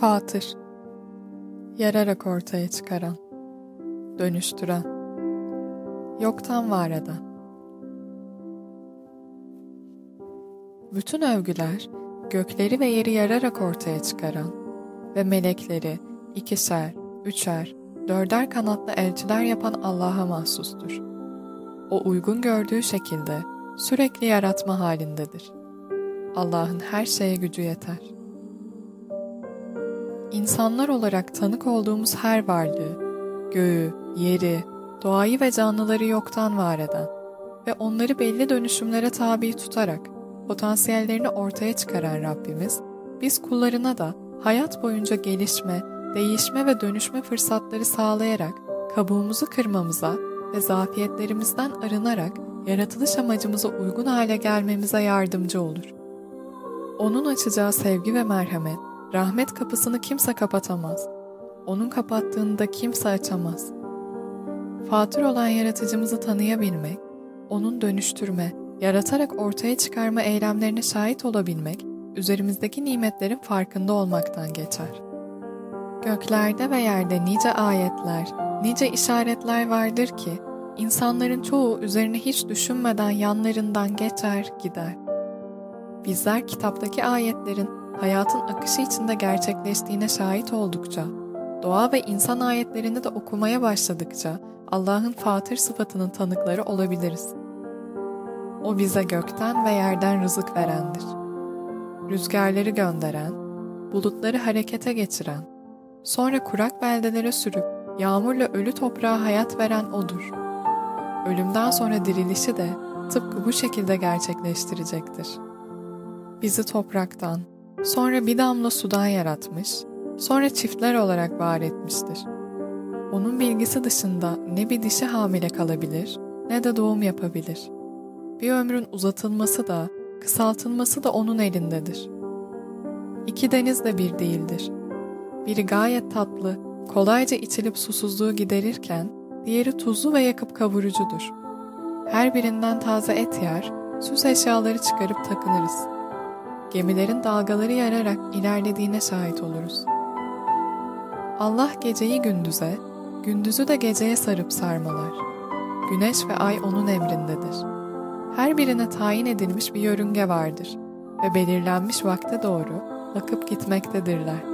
Fatır Yararak ortaya çıkaran Dönüştüren Yoktan var eden Bütün övgüler gökleri ve yeri yararak ortaya çıkaran ve melekleri ikişer, üçer, dörder kanatlı elçiler yapan Allah'a mahsustur. O uygun gördüğü şekilde sürekli yaratma halindedir. Allah'ın her şeye gücü yeter. İnsanlar olarak tanık olduğumuz her varlığı, göğü, yeri, doğayı ve canlıları yoktan var eden ve onları belli dönüşümlere tabi tutarak potansiyellerini ortaya çıkaran Rabbimiz, biz kullarına da hayat boyunca gelişme, değişme ve dönüşme fırsatları sağlayarak kabuğumuzu kırmamıza ve zafiyetlerimizden arınarak yaratılış amacımıza uygun hale gelmemize yardımcı olur. Onun açacağı sevgi ve merhamet, rahmet kapısını kimse kapatamaz. Onun kapattığını da kimse açamaz. Fatır olan yaratıcımızı tanıyabilmek, onun dönüştürme, yaratarak ortaya çıkarma eylemlerine şahit olabilmek, üzerimizdeki nimetlerin farkında olmaktan geçer. Göklerde ve yerde nice ayetler, nice işaretler vardır ki, insanların çoğu üzerine hiç düşünmeden yanlarından geçer gider. Bizler kitaptaki ayetlerin hayatın akışı içinde gerçekleştiğine şahit oldukça, doğa ve insan ayetlerini de okumaya başladıkça Allah'ın Fatır sıfatının tanıkları olabiliriz.'' O bize gökten ve yerden rızık verendir. Rüzgarları gönderen, bulutları harekete geçiren, sonra kurak beldelere sürüp yağmurla ölü toprağa hayat veren O'dur. Ölümden sonra dirilişi de tıpkı bu şekilde gerçekleştirecektir. Bizi topraktan, sonra bir damla sudan yaratmış, sonra çiftler olarak var etmiştir. Onun bilgisi dışında ne bir dişi hamile kalabilir ne de doğum yapabilir.'' Bir ömrün uzatılması da, kısaltılması da onun elindedir. İki deniz de bir değildir. Biri gayet tatlı, kolayca içilip susuzluğu giderirken, diğeri tuzlu ve yakıp kavurucudur. Her birinden taze et yer, süs eşyaları çıkarıp takınırız. Gemilerin dalgaları yararak ilerlediğine şahit oluruz. Allah geceyi gündüze, gündüzü de geceye sarıp sarmalar. Güneş ve ay onun emrindedir.'' her birine tayin edilmiş bir yörünge vardır ve belirlenmiş vakte doğru akıp gitmektedirler.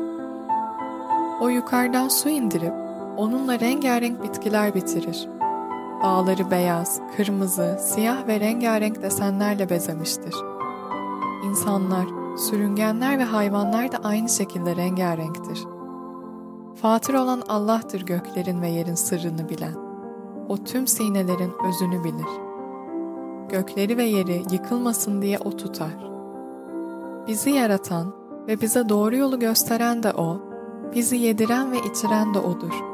O yukarıdan su indirip onunla rengarenk bitkiler bitirir. Dağları beyaz, kırmızı, siyah ve rengarenk desenlerle bezemiştir. İnsanlar, sürüngenler ve hayvanlar da aynı şekilde rengarenktir. Fatır olan Allah'tır göklerin ve yerin sırrını bilen. O tüm sinelerin özünü bilir.'' gökleri ve yeri yıkılmasın diye O tutar. Bizi yaratan ve bize doğru yolu gösteren de O, bizi yediren ve içiren de O'dur.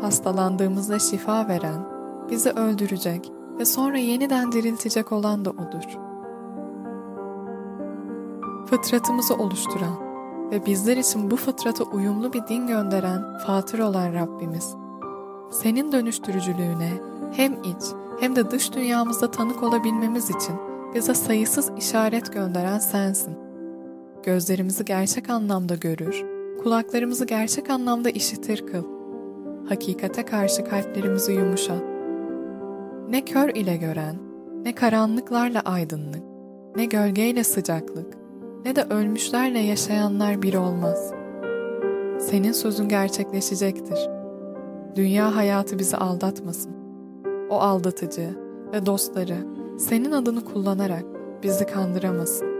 Hastalandığımızda şifa veren, bizi öldürecek ve sonra yeniden diriltecek olan da O'dur. Fıtratımızı oluşturan ve bizler için bu fıtrata uyumlu bir din gönderen Fatır olan Rabbimiz, senin dönüştürücülüğüne hem iç hem de dış dünyamızda tanık olabilmemiz için bize sayısız işaret gönderen sensin. Gözlerimizi gerçek anlamda görür, kulaklarımızı gerçek anlamda işitir kıl. Hakikate karşı kalplerimizi yumuşat. Ne kör ile gören, ne karanlıklarla aydınlık, ne gölgeyle sıcaklık, ne de ölmüşlerle yaşayanlar bir olmaz. Senin sözün gerçekleşecektir. Dünya hayatı bizi aldatmasın o aldatıcı ve dostları senin adını kullanarak bizi kandıramasın.